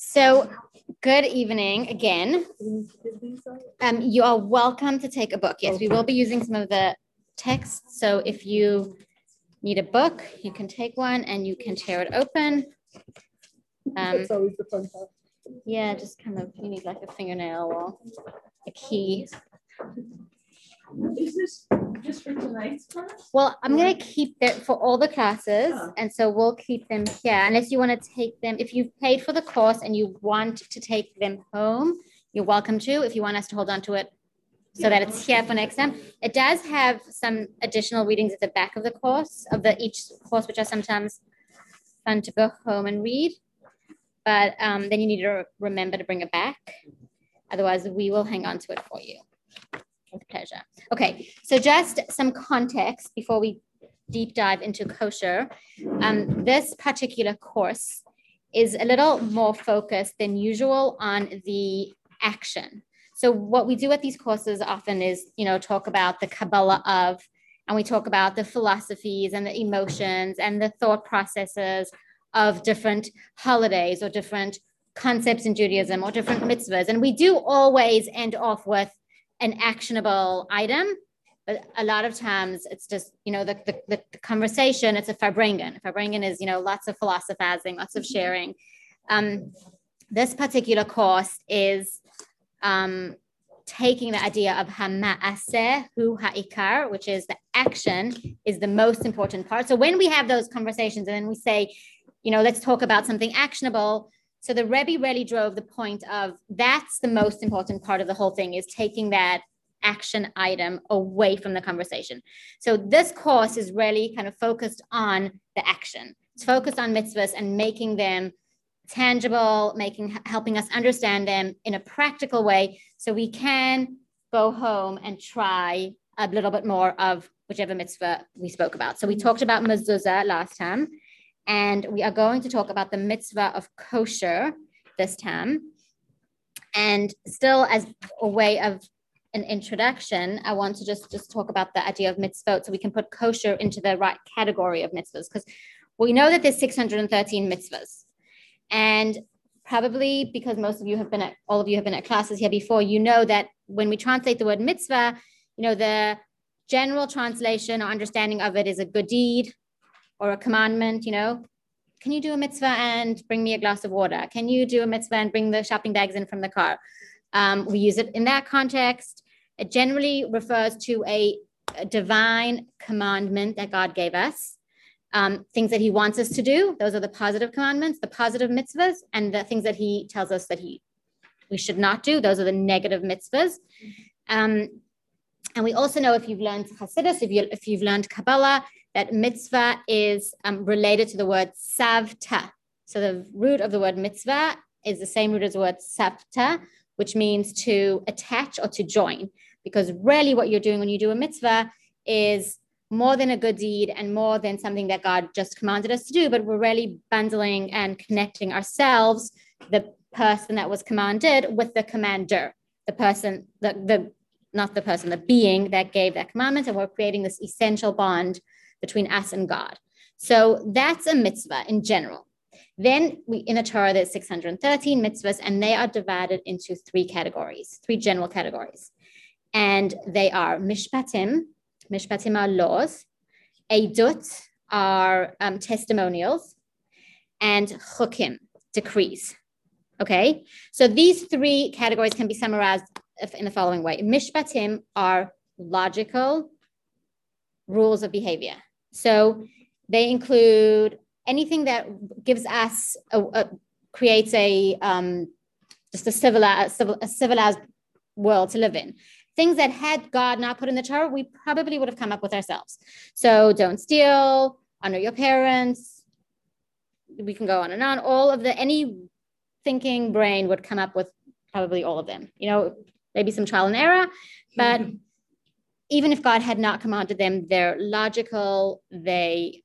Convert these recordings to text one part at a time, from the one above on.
So, good evening again. Um, you are welcome to take a book. Yes, we will be using some of the text. So, if you need a book, you can take one and you can tear it open. Um, That's always the fun part. yeah, just kind of, you need like a fingernail or a key. Is this just for tonight's class? Well, I'm gonna keep that for all the classes, Oh. and so we'll keep them here unless you want to take them. If you've paid for the course and you want to take them home, you're welcome to. If you want us to hold on to it so that it's here for next time. It does have some additional readings at the back of the course of the each course, which are sometimes fun to go home and read. But um, then you need to remember to bring it back. Otherwise, we will hang on to it for you. With pleasure. Okay, so just some context before we deep dive into kosher. Um, this particular course is a little more focused than usual on the action. So what we do at these courses often is, you know, talk about the Kabbalah of, and we talk about the philosophies and the emotions and the thought processes of different holidays or different concepts in Judaism or different mitzvahs. And we do always end off with an actionable item, but a lot of times it's just, you know, the, the, the, conversation, it's a farbrengen. Farbrengen is, you know, lots of philosophizing, lots of sharing. Um, this particular course is um, taking the idea of hama'aseh hu ha'ikar, which is the action is the most important part. So when we have those conversations and then we say, you know, let's talk about something actionable. So the Rebbe really drove the point of that's the most important part of the whole thing is taking that action item away from the conversation. So this course is really kind of focused on the action. It's focused on mitzvahs and making them tangible, making helping us understand them in a practical way so we can go home and try a little bit more of whichever mitzvah we spoke about. So we talked about mezuzah last time, and we are going to talk about the mitzvah of kosher this time. And still, as a way of an introduction, I want to just just talk about the idea of mitzvot, so we can put kosher into the right category of mitzvahs, because we know that there's 613 mitzvahs, and probably because most of you have been at all of you have been at classes here before, you know that when we translate the word mitzvah, you know the general translation or understanding of it is a good deed or a commandment. You know, can you do a mitzvah and bring me a glass of water? Can you do a mitzvah and bring the shopping bags in from the car? Um, we use it in that context. It generally refers to a, a divine commandment that God gave us, um, things that He wants us to do. Those are the positive commandments, the positive mitzvahs, and the things that He tells us that He we should not do. Those are the negative mitzvahs. Um, and we also know if you've learned Hasidus, if, you, if you've learned Kabbalah, that mitzvah is um, related to the word tzavta. So the root of the word mitzvah is the same root as the word tzavta, which means to attach or to join. Because really, what you're doing when you do a mitzvah is more than a good deed and more than something that God just commanded us to do, but we're really bundling and connecting ourselves, the person that was commanded, with the commander, the person, the, the not the person, the being that gave that commandment, and we're creating this essential bond between us and God. So that's a mitzvah in general. Then we in the Torah there's 613 mitzvahs, and they are divided into three categories, three general categories. And they are mishpatim, mishpatim are laws, edut are um, testimonials, and chukim, decrees. Okay, so these three categories can be summarized in the following way Mishpatim are logical rules of behavior. So they include anything that gives us, a, a, creates a, um, just a civilized, a civilized world to live in. Things that had God not put in the Torah, we probably would have come up with ourselves. So don't steal, honor your parents. We can go on and on. All of the, any thinking brain would come up with probably all of them. You know, maybe some trial and error, but even if God had not commanded them, they're logical. They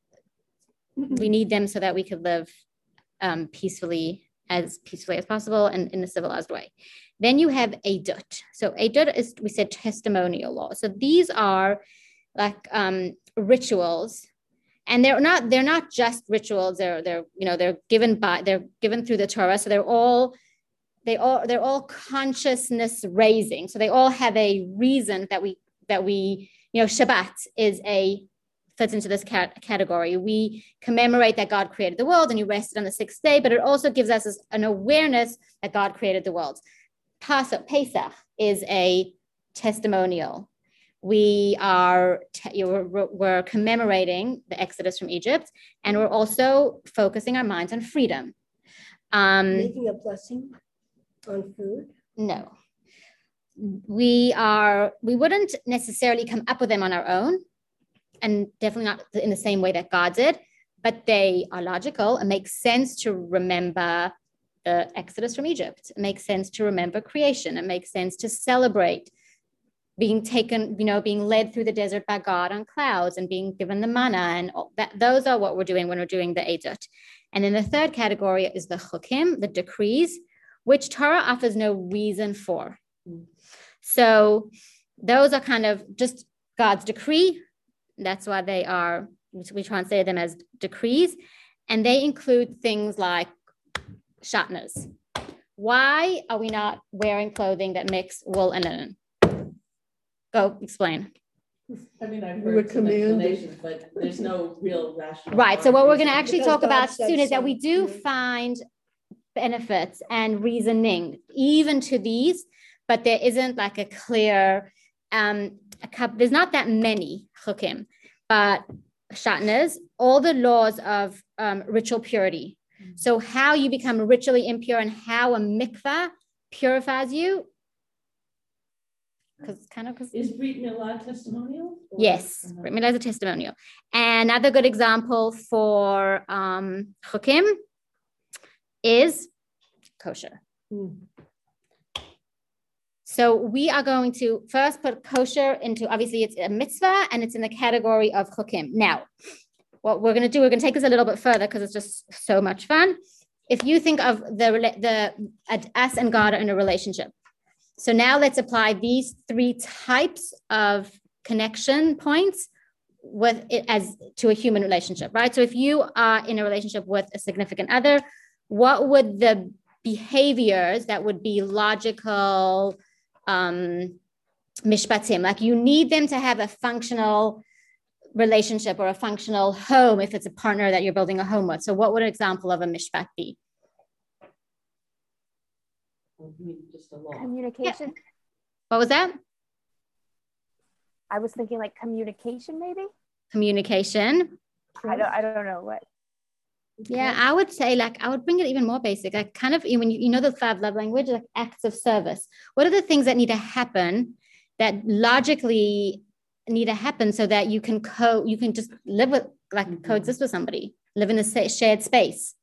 we need them so that we could live um, peacefully as peacefully as possible and in a civilized way. Then you have a edut. So a edut is we said testimonial law. So these are like um, rituals and they're not they're not just rituals they're they're you know they're given by they're given through the torah so they're all they all they're all consciousness raising so they all have a reason that we that we you know shabbat is a fits into this cat- category. We commemorate that god created the world and he rested on the sixth day but it also gives us an awareness that god created the world. Pasach, pesach is a testimonial. We are you know, we're, we're commemorating the exodus from egypt and we're also focusing our minds on freedom. Um, Making a blessing on food. no we are we wouldn't necessarily come up with them on our own and definitely not in the same way that god did but they are logical and make sense to remember the exodus from egypt it makes sense to remember creation it makes sense to celebrate being taken, you know, being led through the desert by God on clouds and being given the manna and that. Those are what we're doing when we're doing the Edut. And then the third category is the chukim, the decrees, which Torah offers no reason for. So those are kind of just God's decree. That's why they are, we translate them as decrees. And they include things like shatnas. Why are we not wearing clothing that mix wool and linen? Go explain. I mean, I've We were heard some explanations, but there's no real rational. Right. So what we're going to actually Because talk about God said soon is that we do find benefits and reasoning even to these, but there isn't like a clear, um, a couple, there's not that many chukim, but shatnas, all the laws of um, ritual purity. So how you become ritually impure and how a mikvah purifies you. Because kind of because Is Brit Milah testimonial? or- Yes, uh, Brit Milah is a testimonial. Another good example for um, chukim is kosher. Hmm. So we are going to first put kosher into, obviously it's a mitzvah and it's in the category of chukim. Now, what we're going to do, we're going to take this a little bit further because it's just so much fun. If you think of the, the uh, us and God are in a relationship. So now let's apply these three types of connection points with it as to a human relationship, right? So if you are in a relationship with a significant other, what would the behaviors that would be logical um mishpatim like you need them to have a functional relationship or a functional home if it's a partner that you're building a home with so what would an example of a mishpat be or you Just a law. Communication. what was that I was thinking like communication, maybe. communication I don't. I don't know what. Yeah, I would say like I would bring it even more basic. Like kind of when you, you know the five love language, like acts of service. What are the things that need to happen that logically need to happen so that you can co you can just live with like Mhm. coexist with somebody, live in a shared space.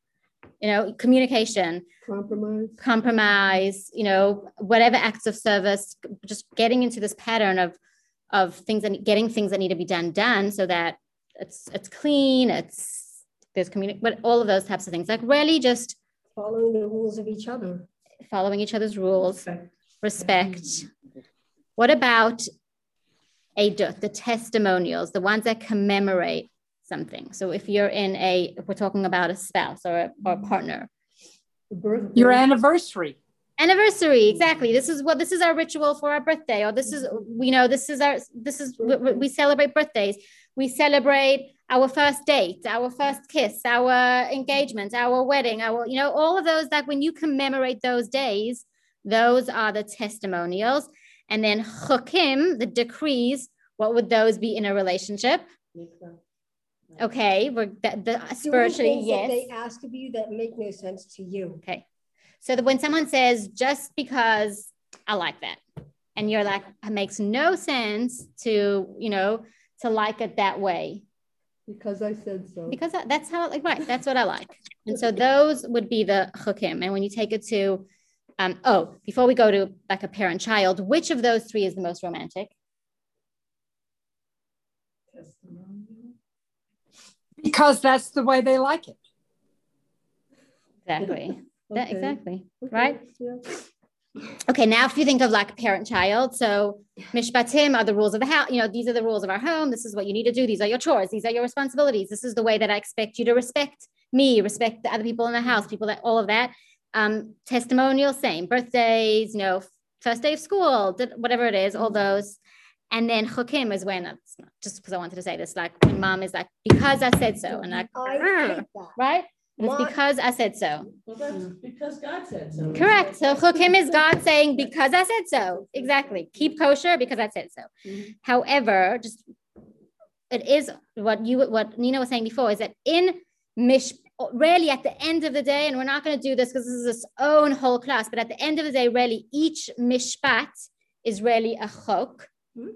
You know, communication, Compromise. compromise, you know, whatever acts of service, just getting into this pattern of of things and getting things that need to be done done so that it's it's clean, it's there's community, but all of those types of things, like really just Following the rules of each other. following each other's rules, Respect. respect. What about a the testimonials, the ones that commemorate something? So if you're in a, if we're talking about a spouse or a, or a partner, Your anniversary. anniversary exactly this is what this is our ritual for our birthday or this is you know this is our this is we, we- we celebrate birthdays we celebrate our first date our first kiss our engagement our wedding our you know all of those like when you commemorate those days those are the testimonials and then chukim the decrees what would those be in a relationship okay we're the, the spiritually that yes They ask of you that make no sense to you. Okay. So that when someone says just because I like that, and you're like, it makes no sense to, you know, to like it that way. Because I said so. Because that- that's how like right, that's what I like. And so those would be the chukim. And when you take it to um, oh, before we go to like a parent child, which of those three is the most romantic? Testimonial. Because that's the way they like it. Exactly. That- exactly. Okay, right? yeah. Okay, now if you think of like parent child, so mishpatim are the rules of the house. You know, these are the rules of our home. This is what you need to do. These are your chores. These are your responsibilities. This is the way that I expect you to respect me, respect the other people in the house, people that all of that. Um, testimonial, same birthdays, you know, first day of school, whatever it is, all those. And then chukim is when it's not just because I wanted to say this, like when mom is like, because I said so, and like, I "Grr," hate that. right? It's Mom- because I said so. Well, that's because God said so. Correct. So chukim is God saying, because I said so. Exactly. Keep kosher because I said so. Mhm. However, just it is what you what Nina was saying before is that in mish really at the end of the day, and we're not going to do this because this is its own whole class, but at the end of the day, really each mishpat is really a chok. Mhm.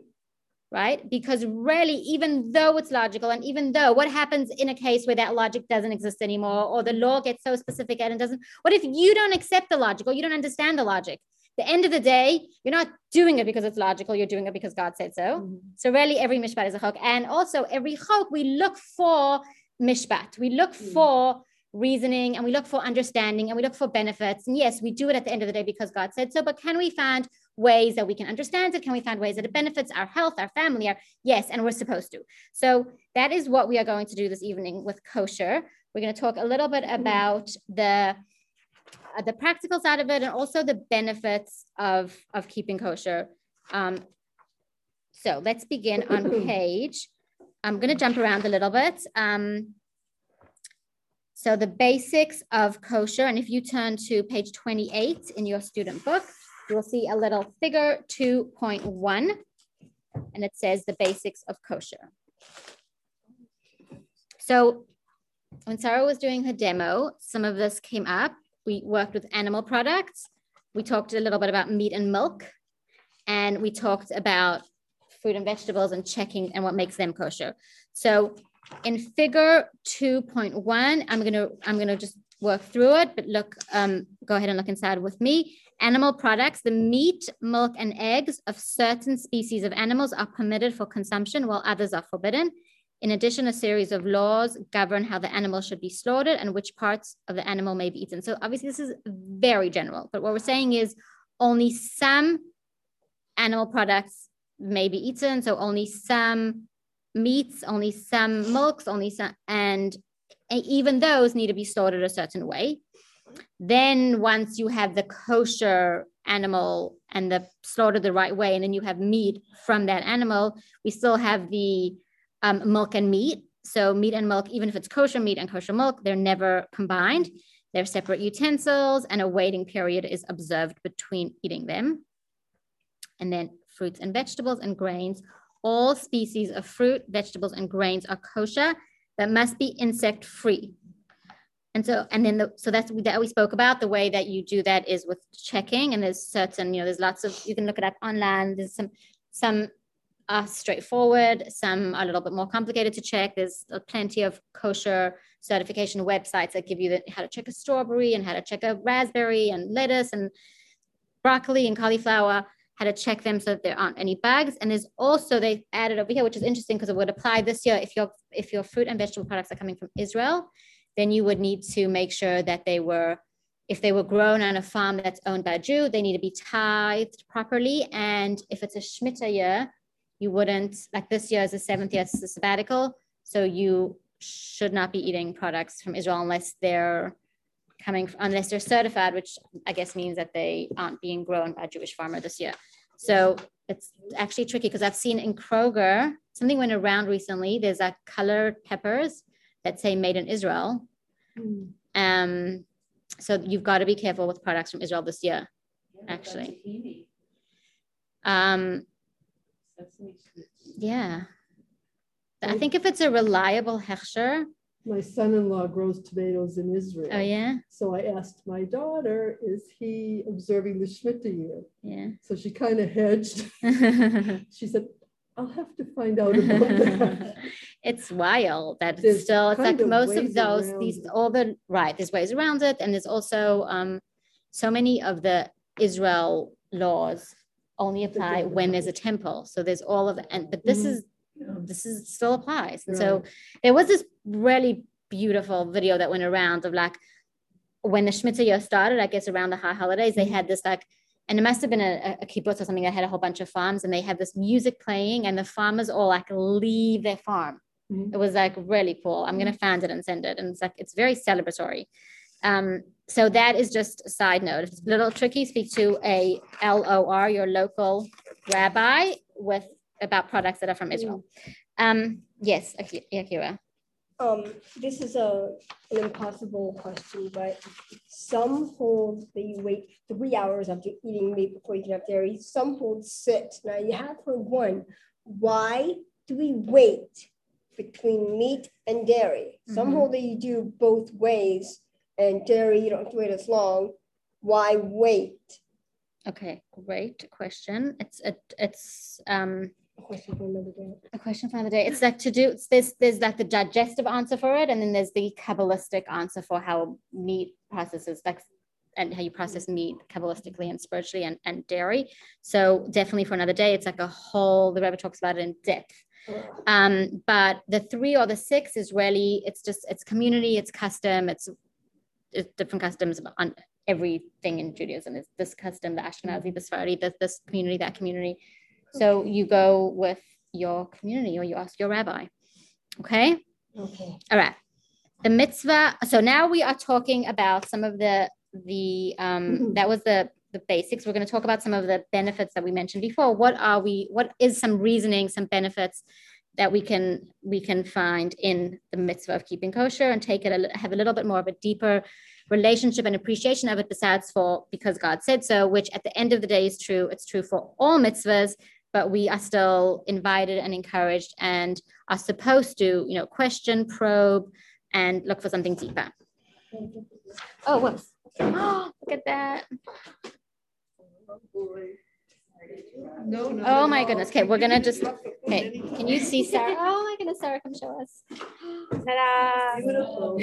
Right? Because really, even though it's logical, and even though what happens in a case where that logic doesn't exist anymore, or the law gets so specific and it doesn't, what if you don't accept the logic or you don't understand the logic? The end of the day, you're not doing it because it's logical, you're doing it because God said so. Mhm. So really every mishpat is a chok. And also every chok, we look for mishpat. We look Mm. for reasoning and we look for understanding and we look for benefits. And yes, we do it at the end of the day because God said so. But can we find ways that we can understand it? Can we find ways that it benefits our health, our family? Our yes, and we're supposed to. So that is what we are going to do this evening with kosher. We're going to talk a little bit about the uh, the practical side of it and also the benefits of of keeping kosher. Um, so let's begin on page. I'm going to jump around a little bit. Um, so the basics of kosher, and if you turn to page 28 in your student book, you will see a little figure 2.1, and it says the basics of kosher. So when Sarah was doing her demo, some of this came up. We worked with animal products. We talked a little bit about meat and milk, and we talked about fruit and vegetables and checking and what makes them kosher. So in figure 2.1, I'm gonna I'm gonna just work through it, but look, um, go ahead and look inside with me. Animal products, the meat, milk, and eggs of certain species of animals are permitted for consumption while others are forbidden. In addition, a series of laws govern how the animal should be slaughtered and which parts of the animal may be eaten. So obviously this is very general, but what we're saying is only some animal products may be eaten. So only some meats, only some milks, only some, and even those need to be slaughtered a certain way. Then once you have the kosher animal and the slaughtered the right way, and then you have meat from that animal, we still have the um, milk and meat. So meat and milk, even if it's kosher meat and kosher milk, they're never combined. They're separate utensils, and a waiting period is observed between eating them. And then fruits and vegetables and grains. All species of fruit, vegetables, and grains are kosher that must be insect free. And so, and then the, so that's that we spoke about. The way that you do that is with checking, and there's certain, you know, there's lots of you can look it up online. There's some some are straightforward, some are a little bit more complicated to check. There's plenty of kosher certification websites that give you the, how to check a strawberry and how to check a raspberry and lettuce and broccoli and cauliflower, how to check them so that there aren't any bugs. And there's also they added over here, which is interesting because it would apply this year if your if your fruit and vegetable products are coming from Israel, then you would need to make sure that they were if they were grown on a farm that's owned by a Jew, they need to be tithed properly. And if it's a Shemitah year, you wouldn't, like this year is the seventh year, it's a sabbatical. So you should not be eating products from Israel unless they're coming, unless they're certified, which I guess means that they aren't being grown by a Jewish farmer this year. So it's actually tricky because I've seen in Kroger, something went around recently. There's like colored peppers that say made in Israel. Mm. Um, so you've got to be careful with products from Israel this year. Actually. Um, yeah. I think if it's a reliable hechsher, My son-in-law grows tomatoes in Israel. oh yeah, So I asked my daughter, is he observing the Shemitah year? yeah. So she kind of hedged. She said, I'll have to find out about that. it's wild that it's still it's like most of those these it. all the right there's ways around it and there's also um so many of the Israel laws only apply when there's a temple so there's all of and but this Mhm. is this is still applies and so there was this really beautiful video that went around of like when the Shemitah year started I guess around the high holidays they Mhm. had this like and it must have been a, a kibbutz or something that had a whole bunch of farms, and they had this music playing, and the farmers all like leave their farm. Mhm. It was like really cool. I'm gonna find it and send it, and it's like it's very celebratory. Um, so that is just a side note. If it's a little tricky, speak to a LOR, your local rabbi, with about products that are from Israel. Um, yes, Aki- Akira. Um, this is a, an impossible question, but some hold that you wait three hours after eating meat before you can have dairy. Some hold six. Now you have heard one. Why do we wait between meat and dairy? Some Mhm. hold that you do both ways, and dairy you don't have to wait as long. Why wait? Okay, great question. It's a, it's um A question for another day. a question for another day. It's like to do. It's, there's there's like the digestive answer for it, and then there's the kabbalistic answer for how meat processes like and how you process meat kabbalistically and spiritually and, and dairy. So definitely for another day, it's like a whole. The Rebbe talks about it in depth. Um, but the three or the six is really it's just it's community, it's custom, it's, it's different customs on everything in Judaism. Is this custom, the Ashkenazi, the Sephardi, this this community, that community. So you go with your community or you ask your rabbi. Okay. Okay. All right. The mitzvah. So now we are talking about some of the the um Mhm. that was the the basics. We're going to talk about some of the benefits that we mentioned before. What are we? What is some reasoning, some benefits that we can we can find in the mitzvah of keeping kosher and take it a, have a little bit more of a deeper relationship and appreciation of it besides for because God said so, which at the end of the day is true. It's true for all mitzvahs, but we are still invited and encouraged and are supposed to, you know, question, probe, and look for something deeper. Oh, whoops. Oh, look at that. No, not Oh my all. goodness. Okay, we're gonna just, okay, can you see Sarah? Oh my goodness, Sarah, come show us. Ta-da! Beautiful.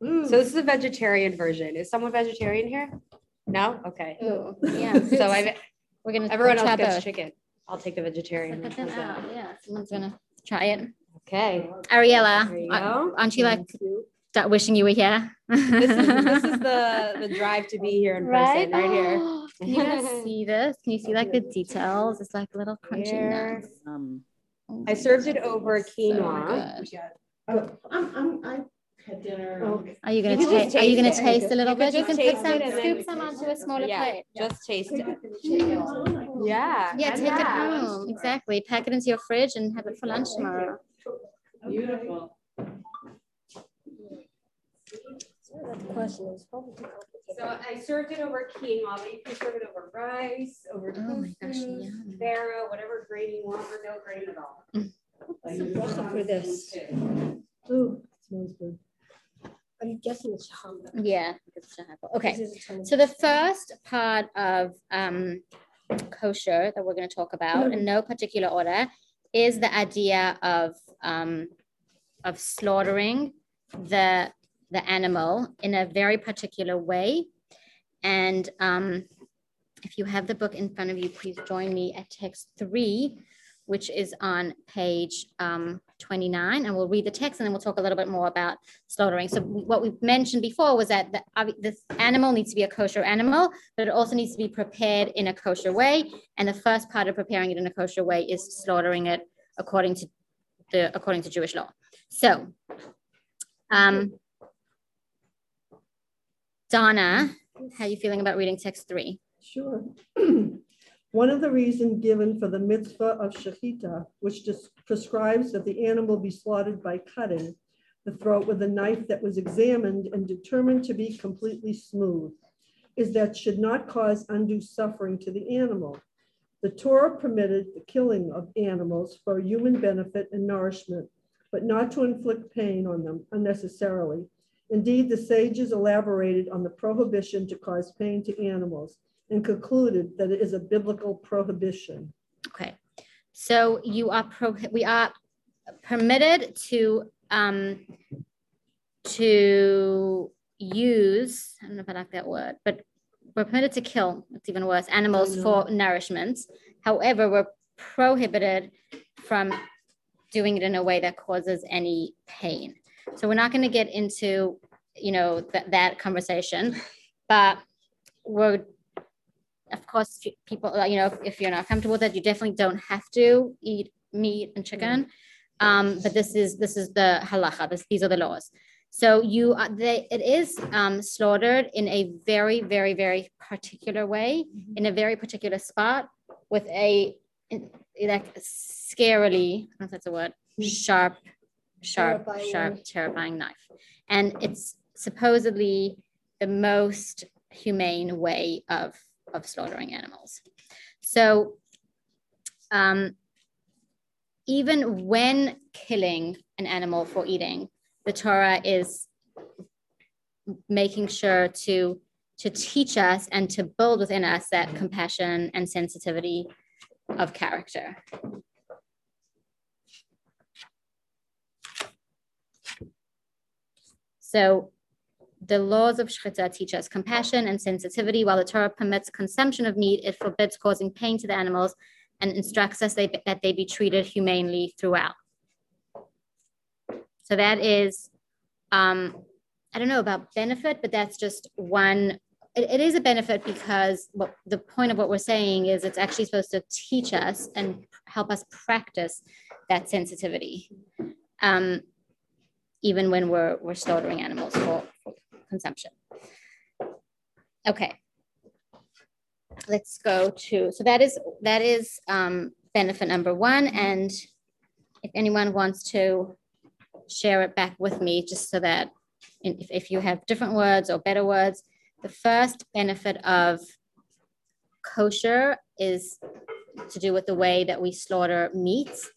So this is a vegetarian version. Is someone vegetarian here? No? Okay. Ooh, yeah. So I, We're gonna. everyone else try gets both. chicken. I'll take the vegetarian. Put one. them How's that? out. Yeah, someone's gonna try it. Okay. Ariella, There you a- go. aren't you like start wishing you were here? This is, this is the, the drive to be here in person, right here. Can you guys see this? Can you see like the details? It's like little crunchy Here. nuts. Um, Oh I my served it goodness, over so quinoa. good. Oh, I'm, I'm, I had dinner. Okay. Are you gonna You can taste? Are you gonna taste it. taste a little You bit? You can taste put some, it and then- scoop some onto a smaller Yeah, plate. just taste it. Yeah. Yeah. Yeah, take it home. Exactly. Pack it into your fridge and have it for lunch tomorrow. Beautiful. So that question is probably too complicated. So I served it over quinoa, but you can serve it over rice, over Oh my gosh, tofu, yum. farro, whatever grain you want, or no grain at all. What's up for this? Ooh, smells good. I'm guessing it's hummus. Yeah. it's shahako. Okay. This is a ton of- So the first part of um, kosher that we're going to talk about, in no particular order, is the idea of um, of slaughtering the the animal in a very particular way. And um, if you have the book in front of you, please join me at text three, which is on page um, 29. And we'll read the text and then we'll talk a little bit more about slaughtering. So what we mentioned before was that the, this animal needs to be a kosher animal, but it also needs to be prepared in a kosher way. And the first part of preparing it in a kosher way is slaughtering it according to the according to Jewish law. So, um, Donna, how are you feeling about reading text three? Sure. One of the reasons given for the mitzvah of shechita, which prescribes that the animal be slaughtered by cutting the throat with a knife that was examined and determined to be completely smooth, is that should not cause undue suffering to the animal. The Torah permitted the killing of animals for human benefit and nourishment, but not to inflict pain on them unnecessarily. Indeed, the sages elaborated on the prohibition to cause pain to animals and concluded that it is a biblical prohibition. Okay, so you are pro, we are permitted to, um, to use, I don't know if I like that word, but we're permitted to kill, it's even worse, animals for nourishment. However, we're prohibited from doing it in a way that causes any pain. So we're not going to get into, you know, that, that conversation, but we're of course, people, uh, you know, if you're not comfortable with it, you definitely don't have to eat meat and chicken. Um, but this is, this is the halacha, this, these are the laws. So you, are, they, it is, um, slaughtered in a very, very, very particular way, in a very particular spot with a, in- like scarily, I don't know if that's a word, sharp, sharp, Terrifying sharp, terrifying knife. And it's supposedly the most humane way of, of slaughtering animals. So, um, even when killing an animal for eating, the Torah is making sure to to teach us and to build within us that compassion and sensitivity of character. So the laws of Shechita teach us compassion and sensitivity. While the Torah permits consumption of meat, it forbids causing pain to the animals and instructs us they, that they be treated humanely throughout. So that is, um, I don't know about benefit, but that's just one. It, it is a benefit because what the point of what we're saying is it's actually supposed to teach us and help us practice that sensitivity, um, even when we're we're slaughtering animals for consumption. Okay. Let's go to so that is that is um, benefit number one, and if anyone wants to share it back with me, just so that if, if you have different words or better words, the first benefit of kosher is to do with the way that we slaughter meats,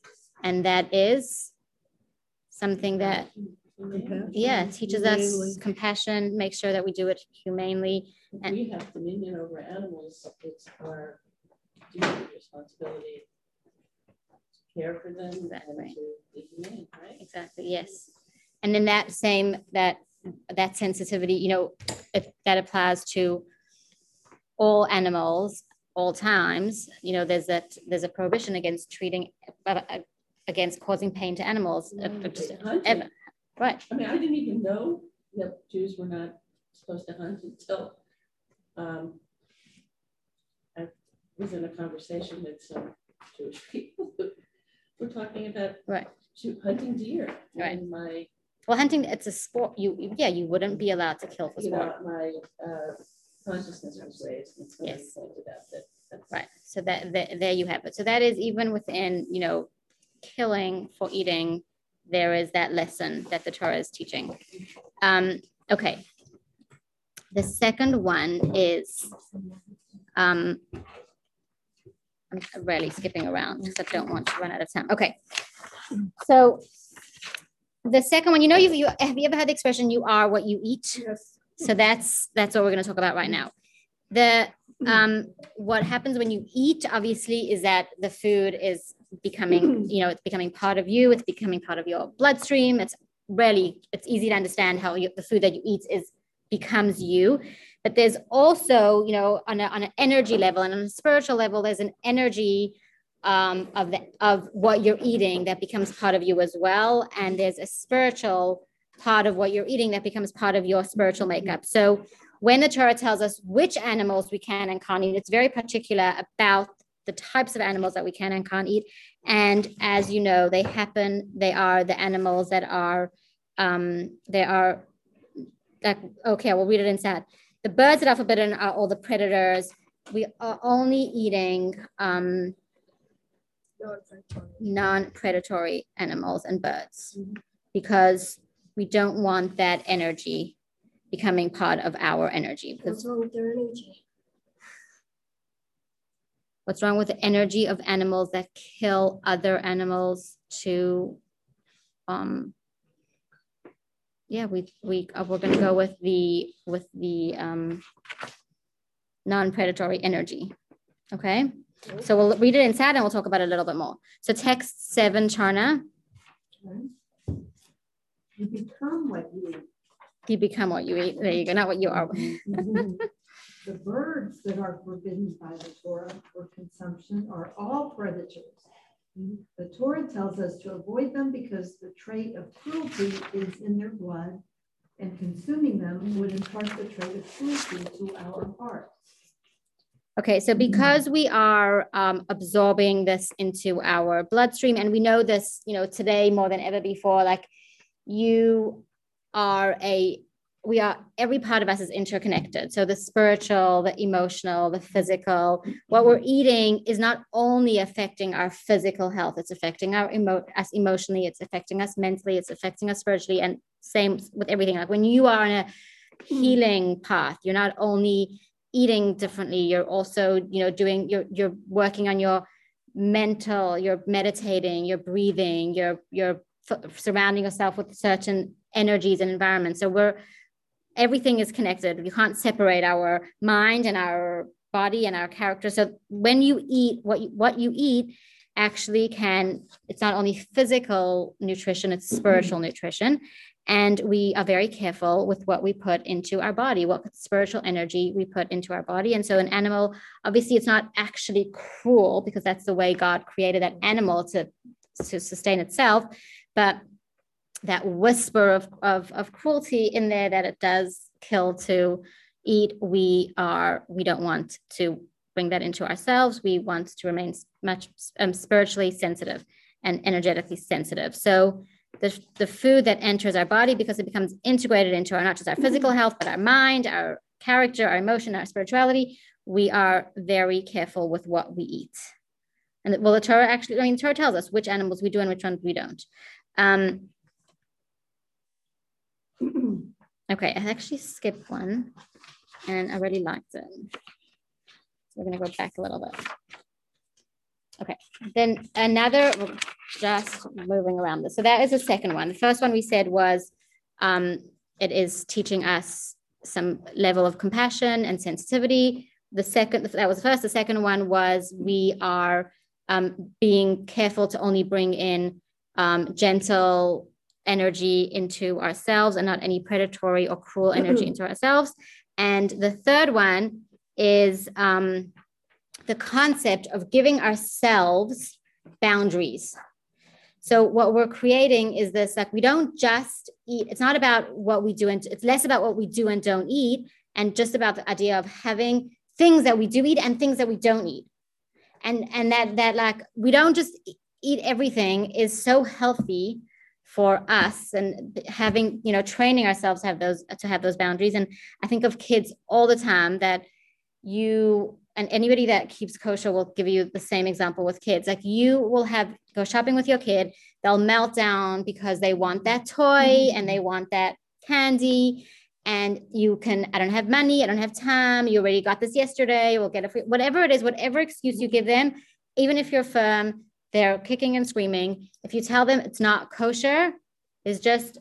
and that is something that Compassion, yeah teaches us compassion, make sure that we do it humanely. If And- we have dominion over animals, it's our duty, and responsibility to care for them Exactly. and to be humane, right? Exactly, yes. And then that same, that, that sensitivity, you know, if that applies to all animals, all times, you know, there's that, there's a prohibition against treating, uh, uh, against causing pain to animals. just ever. Right, I mean, I didn't even know that Jews were not supposed to hunt until um, I was in a conversation with some Jewish people who were talking about Right. hunting deer. Right. And my, well, hunting, it's a sport, you, yeah, you wouldn't be allowed to kill for you sport. know, my uh, consciousness was raised and Yes. pointed out that. that's- Right, so that, that, there you have it. So that is even within, you know, killing for eating, there is that lesson that the Torah is teaching. Um, okay. The second one is, um, I'm really skipping around because I don't want to run out of time. Okay. So the second one, you know, you, you, have you ever had the expression, you are what you eat? Yes. So that's, that's what we're gonna talk about right now. The, um, what happens when you eat, obviously, is that the food is becoming, you know, it's becoming part of you, it's becoming part of your bloodstream. It's really, it's easy to understand how you, the food that you eat is becomes you. But there's also, you know, on, a, on an energy level and on a spiritual level, there's an energy um, of the, of what you're eating that becomes part of you as well. And there's a spiritual part of what you're eating that becomes part of your spiritual makeup. So when the Torah tells us which animals we can and can't eat, it's very particular about the types of animals that we can and can't eat. And as you know, they happen, they are the animals that are, um, they are, like, okay, we'll read it inside. The birds that are forbidden are all the predators. We are only eating um, non-predatory animals and birds because we don't want that energy becoming part of our energy. Energy? What's wrong with the energy of animals that kill other animals to, um, yeah, we, we, uh, we're gonna go with the, with the, um, non-predatory energy, okay? So we'll read it inside and we'll talk about it a little bit more. So text seven, Charna, You become what you eat. you become what you eat. There you go, not what you are. The birds that are forbidden by the Torah for consumption are all predators. The Torah tells us to avoid them because the trait of cruelty is in their blood, and consuming them would impart the trait of cruelty to our hearts. Okay, so because we are um, absorbing this into our bloodstream, and we know this, you know, today more than ever before, like you are a, we are, every part of us is interconnected. So the spiritual, the emotional, the physical, what we're mm-hmm. eating is not only affecting our physical health, it's affecting our emo- us emotionally, it's affecting us mentally, it's affecting us spiritually, and same with everything. Like when you are on a hmm. healing path, you're not only eating differently you're also you know doing you're you're working on your mental you're meditating you're breathing you're you're f- surrounding yourself with certain energies and environments so we're everything is connected. You can't separate our mind and our body and our character. So when you eat what you, what you eat actually can it's not only physical nutrition it's mm-hmm. spiritual nutrition. And we are very careful with what we put into our body, what spiritual energy we put into our body. And so, an animal, obviously, it's not actually cruel because that's the way God created that mm-hmm. animal to, to sustain itself. But that whisper of, of, of cruelty in there that it does kill to eat, we are, we don't want to bring that into ourselves. We want to remain much um, spiritually sensitive and energetically sensitive. So, the, the food that enters our body because it becomes integrated into our not just our physical health, but our mind, our character, our emotion, our spirituality. We are very careful with what we eat. And well, the Torah actually, I mean, the Torah tells us which animals we do and which ones we don't. Um, okay, I actually skipped one and I really liked it. So we're going to go back a little bit. Okay, then another, just moving around this. So that is the second one. The first one we said was um, it is teaching us some level of compassion and sensitivity. The second, that was the first. The second one was we are um, being careful to only bring in um, gentle energy into ourselves and not any predatory or cruel energy into ourselves. And the third one is um, the concept of giving ourselves boundaries. So what we're creating is this like we don't just eat. It's not about what we do and it's less about what we do and don't eat and just about the idea of having things that we do eat and things that we don't eat. And and that that like we don't just eat everything is so healthy for us and having you know training ourselves to have those to have those boundaries and i think of kids all the time that you and anybody that keeps kosher will give you the same example with kids. Like you will have go shopping with your kid, they'll melt down because they want that toy mm-hmm. and they want that candy. And you can, I don't have money, I don't have time, you already got this yesterday, we'll get it free, whatever it is, whatever excuse you give them, even if you're firm, they're kicking and screaming. If you tell them it's not kosher, is just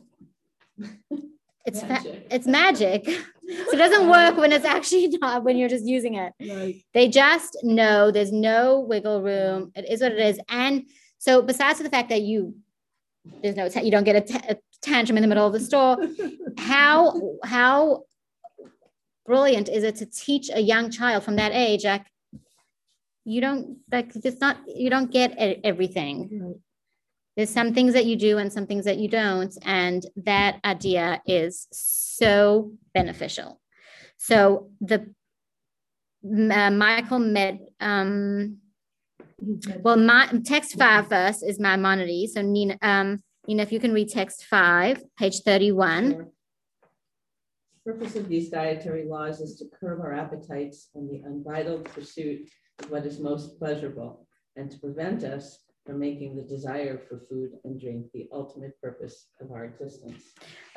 it's magic. it's magic. so it doesn't work when it's actually not when you're just using it. Right. They just know there's no wiggle room. It is what it is. And so besides the fact that you there's no you don't get a, t- a tantrum in the middle of the store, how how brilliant is it to teach a young child from that age like you don't like it's not you don't get everything. Right. There's some things that you do and some things that you don't and that idea is so beneficial. So the uh, michael met um well my text five first is maimonides. So nina um nina if you can read text five page 31 sure. The purpose of these dietary laws is to curb our appetites and the unbridled pursuit what is most pleasurable and to prevent us from making the desire for food and drink the ultimate purpose of our existence.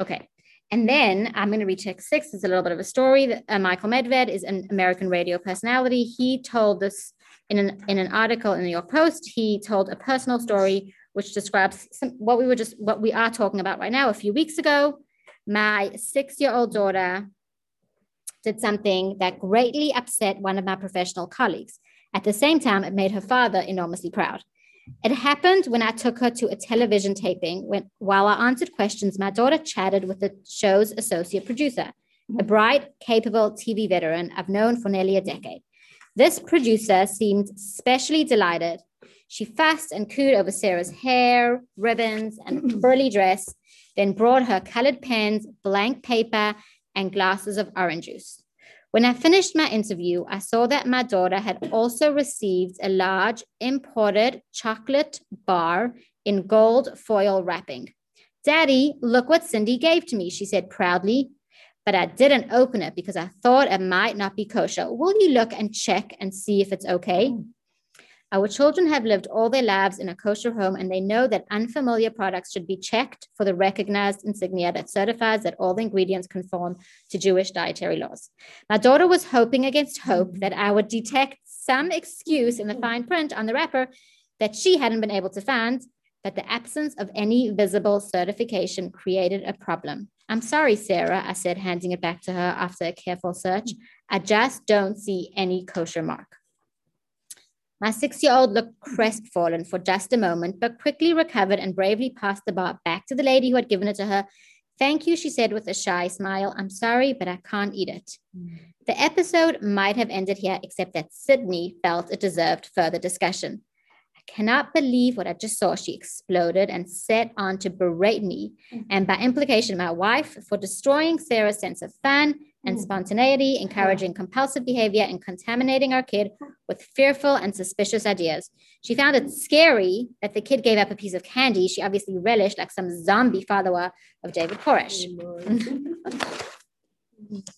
Okay. And then I'm going to read text six. It's a little bit of a story. That, uh, Michael Medved is an American radio personality. He told this in an, in an article in the New York Post. He told a personal story which describes some, what we were just what we are talking about right now. A few weeks ago, my six-year-old daughter did something that greatly upset one of my professional colleagues. At the same time, it made her father enormously proud. It happened when I took her to a television taping. When, while I answered questions, my daughter chatted with the show's associate producer, a bright, capable TV veteran I've known for nearly a decade. This producer seemed especially delighted. She fussed and cooed over Sarah's hair, ribbons, and frilly dress, then brought her colored pens, blank paper, and glasses of orange juice. When I finished my interview, I saw that my daughter had also received a large imported chocolate bar in gold foil wrapping. Daddy, look what Cindy gave to me, she said proudly. But I didn't open it because I thought it might not be kosher. Will you look and check and see if it's okay? Hmm. Our children have lived all their lives in a kosher home and they know that unfamiliar products should be checked for the recognized insignia that certifies that all the ingredients conform to Jewish dietary laws. My daughter was hoping against hope that I would detect some excuse in the fine print on the wrapper that she hadn't been able to find, but the absence of any visible certification created a problem. I'm sorry, Sarah, I said, handing it back to her after a careful search. I just don't see any kosher mark. My six year old looked crestfallen for just a moment, but quickly recovered and bravely passed the bar back to the lady who had given it to her. Thank you, she said with a shy smile. I'm sorry, but I can't eat it. Mm. The episode might have ended here, except that Sydney felt it deserved further discussion. I cannot believe what I just saw, she exploded and set on to berate me, mm-hmm. and by implication, my wife, for destroying Sarah's sense of fun and mm. spontaneity, encouraging compulsive behavior, and contaminating our kid with fearful and suspicious ideas. She found it scary that the kid gave up a piece of candy she obviously relished, like some zombie follower of David Koresh. Oh,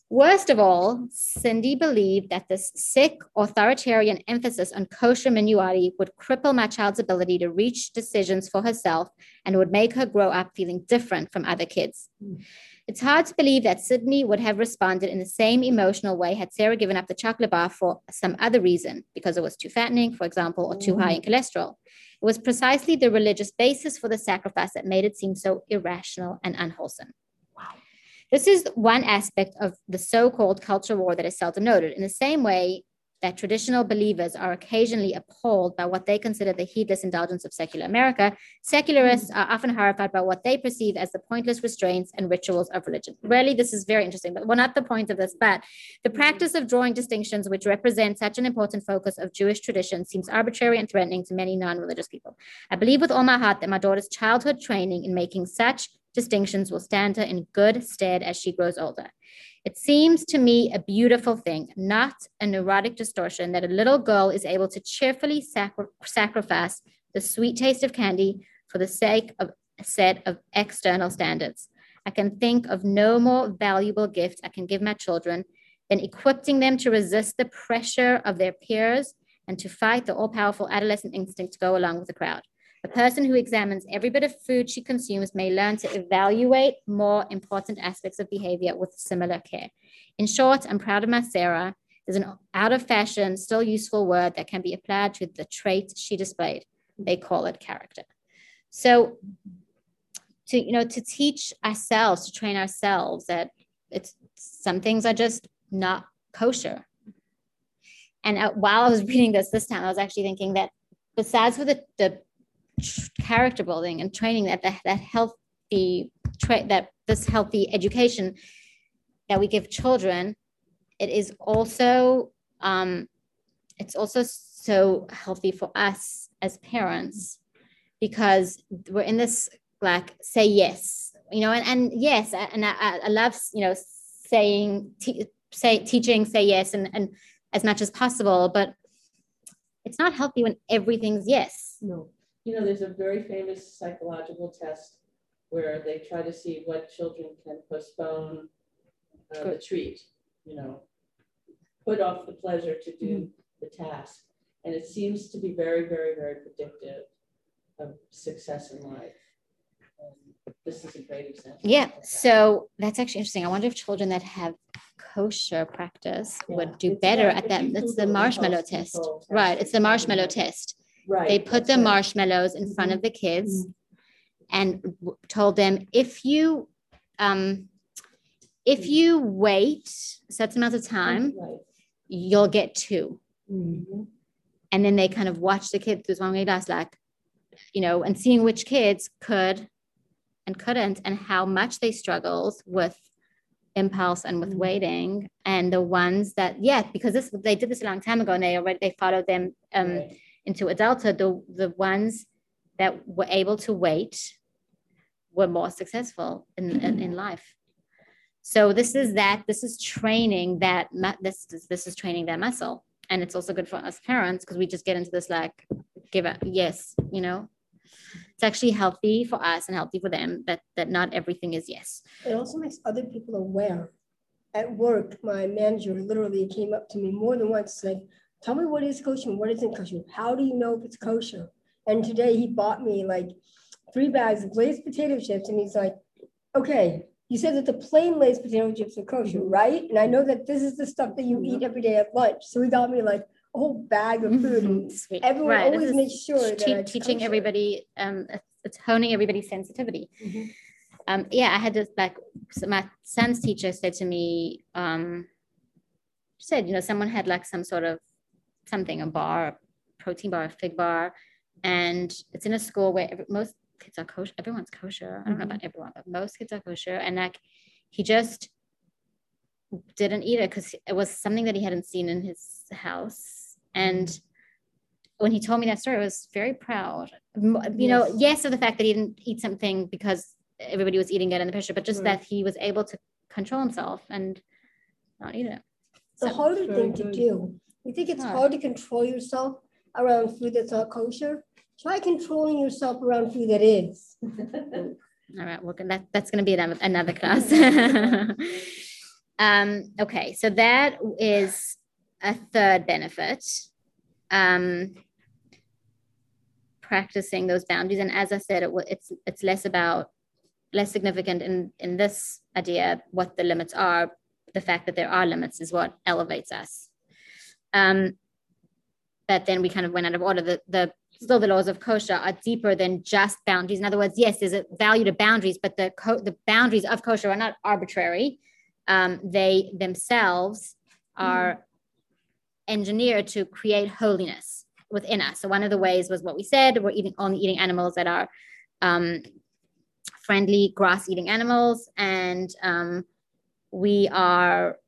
Worst of all, Cindy believed that this sick, authoritarian emphasis on kosher minutiae would cripple my child's ability to reach decisions for herself and would make her grow up feeling different from other kids. Mm. It's hard to believe that Sydney would have responded in the same emotional way had Sarah given up the chocolate bar for some other reason, because it was too fattening, for example, or too high in mm. cholesterol. It was precisely the religious basis for the sacrifice that made it seem so irrational and unwholesome. Wow. This is one aspect of the so called culture war that is seldom noted. In the same way that traditional believers are occasionally appalled by what they consider the heedless indulgence of secular America, secularists are often horrified by what they perceive as the pointless restraints and rituals of religion. Really, this is very interesting, but well, not the point of this, but the practice of drawing distinctions which represent such an important focus of Jewish tradition seems arbitrary and threatening to many non religious people. I believe with all my heart that my daughter's childhood training in making such distinctions will stand her in good stead as she grows older. It seems to me a beautiful thing, not a neurotic distortion, that a little girl is able to cheerfully sacri- sacrifice the sweet taste of candy for the sake of a set of external standards. I can think of no more valuable gift I can give my children than equipping them to resist the pressure of their peers and to fight the all powerful adolescent instinct to go along with the crowd. A person who examines every bit of food she consumes may learn to evaluate more important aspects of behavior with similar care. In short, I'm proud of my Sarah. There's an out of fashion, still useful word that can be applied to the trait she displayed. They call it character. So, to you know, to teach ourselves, to train ourselves that it's some things are just not kosher. And uh, while I was reading this this time, I was actually thinking that besides for the, the character building and training that that, that healthy tra- that this healthy education that we give children it is also um, it's also so healthy for us as parents because we're in this like say yes you know and, and yes and I, I love you know saying te- say teaching say yes and, and as much as possible but it's not healthy when everything's yes No. You know, there's a very famous psychological test where they try to see what children can postpone uh, the treat, you know, put off the pleasure to do the task. And it seems to be very, very, very predictive of success in life. And this is a great example. Yeah, that. so that's actually interesting. I wonder if children that have kosher practice Yeah. would do It's better at that. That's the marshmallow test. test, Right, it's the marshmallow test. Right. They put the right. marshmallows in front of the kids and w- told them if you um if you wait a certain amount of time, Right. you'll get two. Mhm. And then they kind of watch the kids through like, you know, and seeing which kids could and couldn't and how much they struggled with impulse and with Mhm. waiting and the ones that yeah because this they did this a long time ago and they already they followed them um Right. Into adulthood the the ones that were able to wait were more successful in in, mm-hmm. in life So this is that, this is training that, this, is- this is training that muscle. And it's also good for us parents because we just get into this like, give a yes, you know? It's actually healthy for us and healthy for them that, that not everything is yes. It also makes other people aware. At work, my manager literally came up to me more than once, said, tell me what is kosher and what isn't kosher. How do you know if it's kosher? And today he bought me like three bags of glazed potato chips and he's like, okay, you said that the plain glazed potato chips are kosher, right? And I know that this is the stuff that you eat every day at lunch. So he got me like a whole bag of food. and Sweet. Everyone Right, always makes sure that te- it's teaching kosher. everybody, um, it's- honing everybody's sensitivity. Mhm. Um, yeah, I had this like, so my son's teacher said to me, um, said, you know, someone had like some sort of something, a bar, a protein bar, a fig bar, and it's in a school where every, most kids are kosher. Everyone's kosher. I don't know mm-hmm. about everyone, but most kids are kosher. And like, he just didn't eat it because it was something that he hadn't seen in his house. And mm-hmm. when he told me that story, I was very proud. M- You know, Yes. yes, of the fact that he didn't eat something because everybody was eating it in the picture, but just Right. that he was able to control himself and not eat it. The So- harder Very thing to do. You think it's Hard. to control yourself around food that's not kosher? Try controlling yourself around food that is. All right, we're that, that's gonna be another, another class. um, okay, so that is a third benefit. Um, practicing those boundaries, and as I said, it, it's it's less about less significant in in this idea what the limits are. The fact that there are limits is what elevates us. Um, but then we kind of went out of order. The the still the laws of kosher are deeper than just boundaries. In other words, yes, there's a value to boundaries, but the co- the boundaries of kosher are not arbitrary. Um, they themselves are engineered to create holiness within us. So one of the ways was what we said: we're eating only eating animals that are um, friendly grass-eating animals, and um, we are.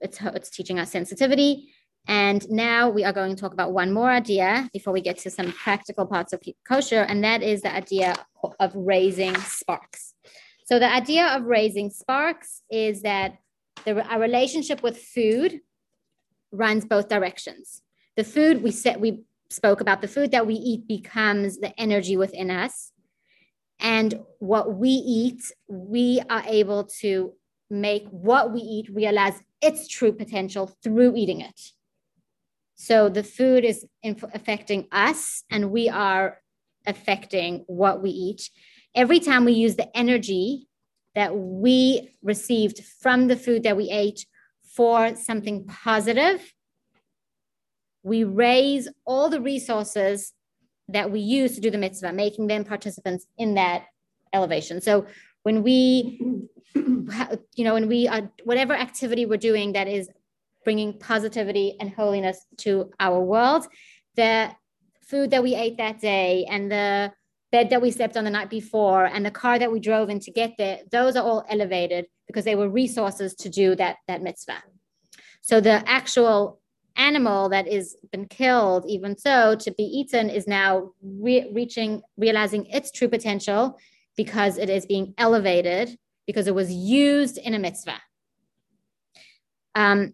It's it's teaching us sensitivity. And now we are going to talk about one more idea before we get to some practical parts of kosher, and that is the idea of raising sparks. So the idea of raising sparks is that the, our relationship with food runs both directions. The food we said we spoke about the food that we eat becomes the energy within us, and what we eat, we are able to make what we eat realize its true potential through eating it. So the food is affecting us, and we are affecting what we eat. Every time we use the energy that we received from the food that we ate for something positive, we raise all the resources that we use to do the mitzvah, making them participants in that elevation. So when we, you know, when we are, whatever activity we're doing that is bringing positivity and holiness to our world. The food that we ate that day and the bed that we slept on the night before and the car that we drove in to get there, those are all elevated because they were resources to do that, that mitzvah. So the actual animal that is been killed, even so, to be eaten is now re- reaching, realizing its true potential because it is being elevated because it was used in a mitzvah. Um,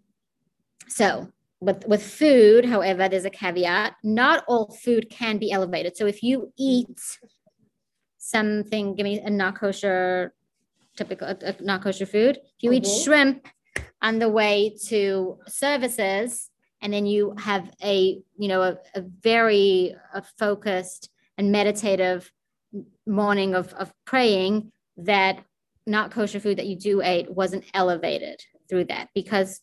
so with, with food, however, there's a caveat. Not all food can be elevated. So if you eat something, give me a not kosher, typical a, a not kosher food. If you eat Mhm. shrimp on the way to services, and then you have a you know a, a very uh focused and meditative morning of, of praying, that not kosher food that you do eat wasn't elevated through that because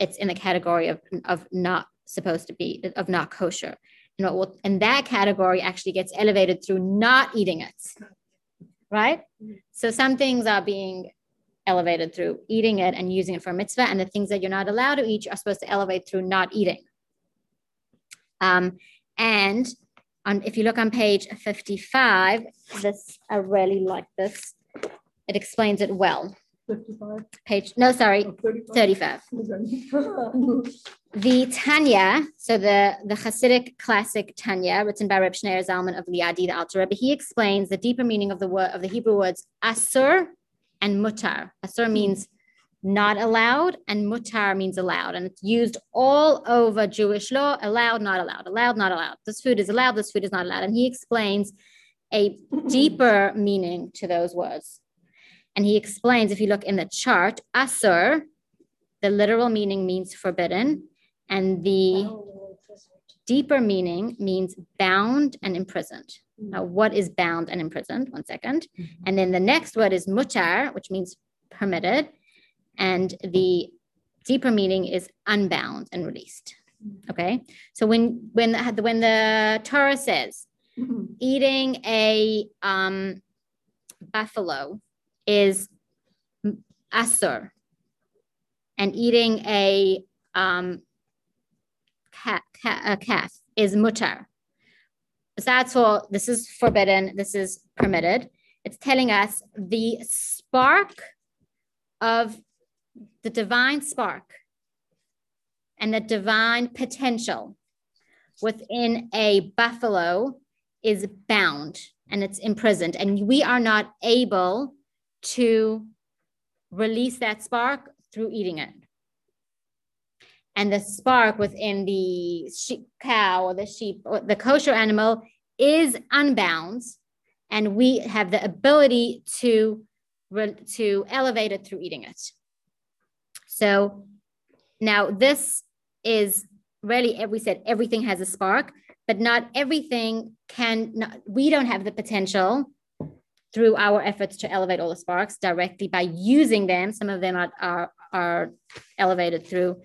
it's in the category of, of not supposed to be of not kosher. You know well, and that category actually gets elevated through not eating it right? So some things are being elevated through eating it and using it for mitzvah and the things that you're not allowed to eat are supposed to elevate through not eating. Um, and on, if you look on page 55 this i really like this. It explains it well Fifty-five, page no sorry oh, thirty-five? 35 Okay. the Tanya, so the, the Hasidic classic Tanya, written by Reb Schneur Zalman of Liadi, the Alter Rebbe, he explains the deeper meaning of the word of the Hebrew words asur and mutar. Asur means not allowed, and mutar means allowed. And it's used all over Jewish law allowed, not allowed, allowed, not allowed. This food is allowed, this food is not allowed. And he explains a deeper meaning to those words. And he explains if you look in the chart, asur, the literal meaning means forbidden, and the deeper meaning means bound and imprisoned. Mm-hmm. Now, what is bound and imprisoned? One second. Mm-hmm. And then the next word is mutar, which means permitted. And the deeper meaning is unbound and released. Mm-hmm. Okay. So when when the, when the Torah says eating a um, buffalo is asur, and eating a um, a calf is mutar. That's all. This is forbidden. This is permitted. It's telling us the spark of the divine spark and the divine potential within a buffalo is bound and it's imprisoned and we are not able to release that spark through eating it. And the spark within the sheep, cow or the sheep or the kosher animal is unbound and we have the ability to to elevate it through eating it. So now this is really, eh, we said everything has a spark, but not everything can, not, we don't have the potential through our efforts to elevate all the sparks directly by using them. Some of them are, are, are elevated through,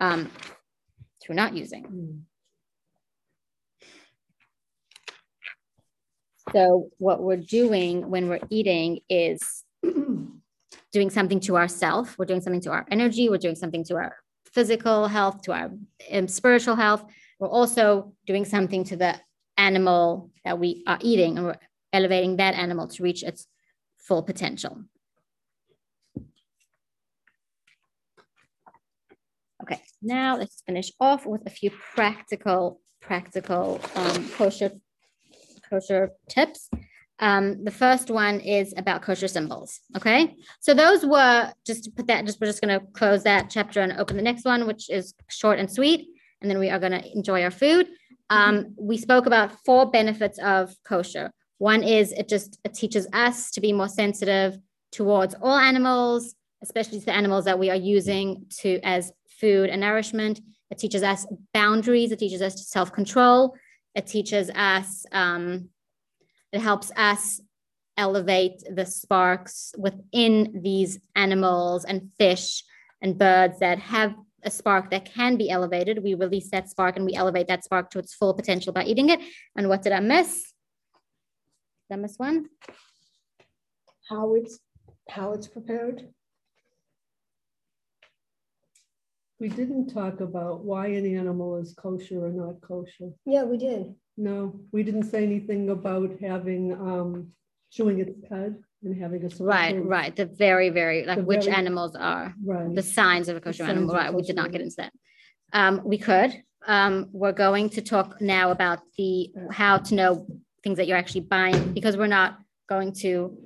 um, through not using. So what we're doing when we're eating is doing something to ourself. We're doing something to our energy. We're doing something to our physical health, to our um, spiritual health. We're also doing something to the animal that we are eating, and we're elevating that animal to reach its full potential. Okay, now let's finish off with a few practical, practical um, kosher, kosher tips. Um, the first one is about kosher symbols. Okay. So those were just to put that, just we're just going to close that chapter and open the next one, which is short and sweet. And then we are going to enjoy our food. Um, we spoke about four benefits of kosher. One is it just it teaches us to be more sensitive towards all animals, especially the animals that we are using to as food and nourishment. It teaches us boundaries. It teaches us self control. It teaches us um, it helps us elevate the sparks within these animals and fish and birds that have a spark that can be elevated. We release that spark and we elevate that spark to its full potential by eating it. And what did I miss? Did I miss one? How it's how it's prepared. We didn't talk about why an animal is kosher or not kosher. Yeah, we did. No, we didn't say anything about having, um, chewing its cud and having a. Right, throat. right. The very, very like The which very- animals are Right. the signs of a kosher animal. of Right. We did not get into that. Um, we could. Um, we're going to talk now about the how to know things that you're actually buying because we're not going to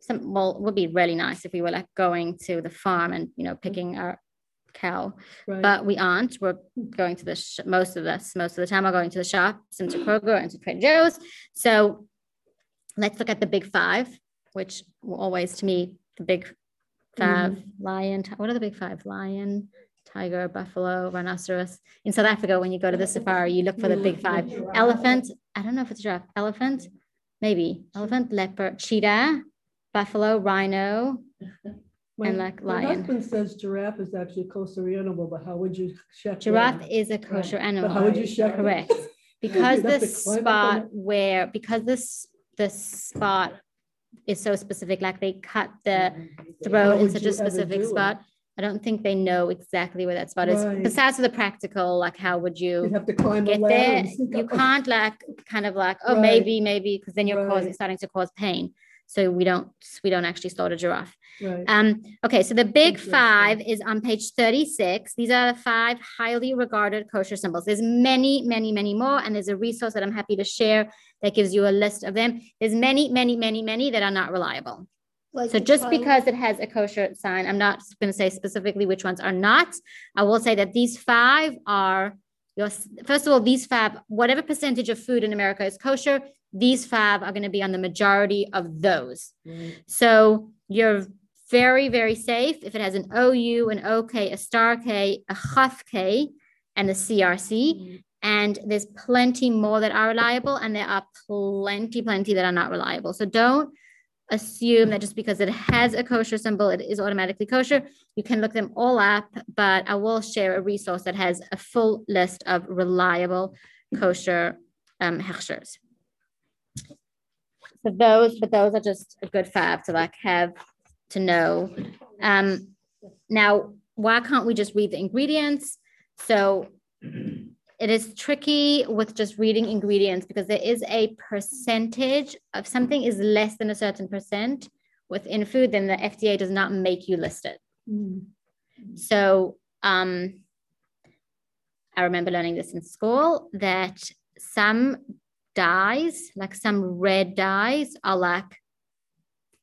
some well it would be really nice if we were like going to the farm and you know mm-hmm. picking our cow Right. but we aren't. We're going to the sh- most of us most of the time are going to the shops and to Kroger and to Trader Joe's. So let's look at the big five, which will always to me the big 5 mm-hmm. lion. ti- What are the big five? Lion, tiger, buffalo, rhinoceros. In South Africa, when you go to the safari, you look for the big five. Elephant. I don't know if it's a giraffe. Elephant, maybe elephant, leopard, cheetah, buffalo, rhino, My- and like lion. My husband says giraffe is actually a kosher animal, but how would you check? Giraffe is a kosher Right. animal. But how would you check? that? Correct. Because You'd this to climb up on spot where, because this, this spot is so specific, like they cut the mm-hmm. throat in such a specific spot. it? I don't think they know exactly where that spot is. Right. Besides the practical, like how would You'd you have to climb get there? You can't like, kind of like, oh, Right. maybe, maybe, because then you're causing, starting to cause pain. So we don't, we don't actually slaughter giraffe. Right. Um, okay, so the big five is on page 36. These are the five highly regarded kosher symbols. There's many, many, many more, and there's a resource that I'm happy to share that gives you a list of them. There's many, many, many, many that are not reliable. Like So just because it has a kosher sign, I'm not going to say specifically which ones are not. I will say that these five are your, first of all, these five, whatever percentage of food in America is kosher, these five are going to be on the majority of those. Mm. So you're very, very safe if it has an OU, an OK, a star K, a Chaf K, and a CRC. Mm. And there's plenty more that are reliable, and there are plenty, plenty that are not reliable. So don't assume that just because it has a kosher symbol, it is automatically kosher. You can look them all up, but I will share a resource that has a full list of reliable kosher um, hechshers. So those, but those are just a good five to like have to know. Um, now, why can't we just read the ingredients? So it is tricky with just reading ingredients because there is a percentage of something is less than a certain percent within food, then the FDA does not make you list it. Mm. So um, I remember learning this in school that some dyes, like some red dyes, are like